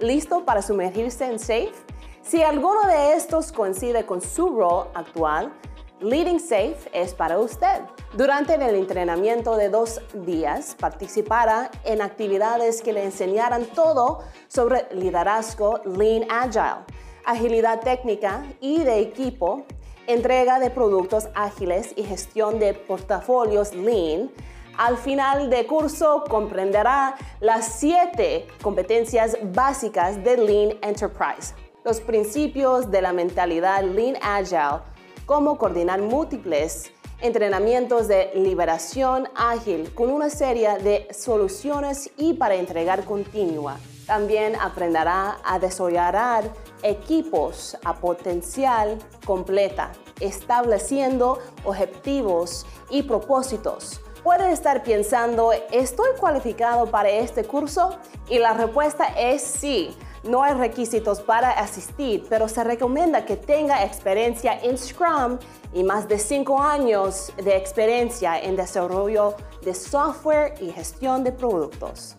¿Listo para sumergirse en SAFE? Si alguno de estos coincide con su rol actual, Leading Safe es para usted. Durante el entrenamiento de dos días, participará en actividades que le enseñarán todo sobre liderazgo Lean Agile, agilidad técnica y de equipo, entrega de productos ágiles y gestión de portafolios Lean. Al final del curso comprenderá las siete competencias básicas de Lean Enterprise, los principios de la mentalidad Lean Agile, cómo coordinar múltiples entrenamientos de liberación ágil con una serie de soluciones y para entregar continua. También aprenderá a desarrollar equipos a potencial completa, estableciendo objetivos y propósitos. Puede estar pensando, ¿estoy cualificado para este curso? Y la respuesta es sí. No hay requisitos para asistir, pero se recomienda que tenga experiencia en Scrum y más de 5 años de experiencia en desarrollo de software y gestión de productos.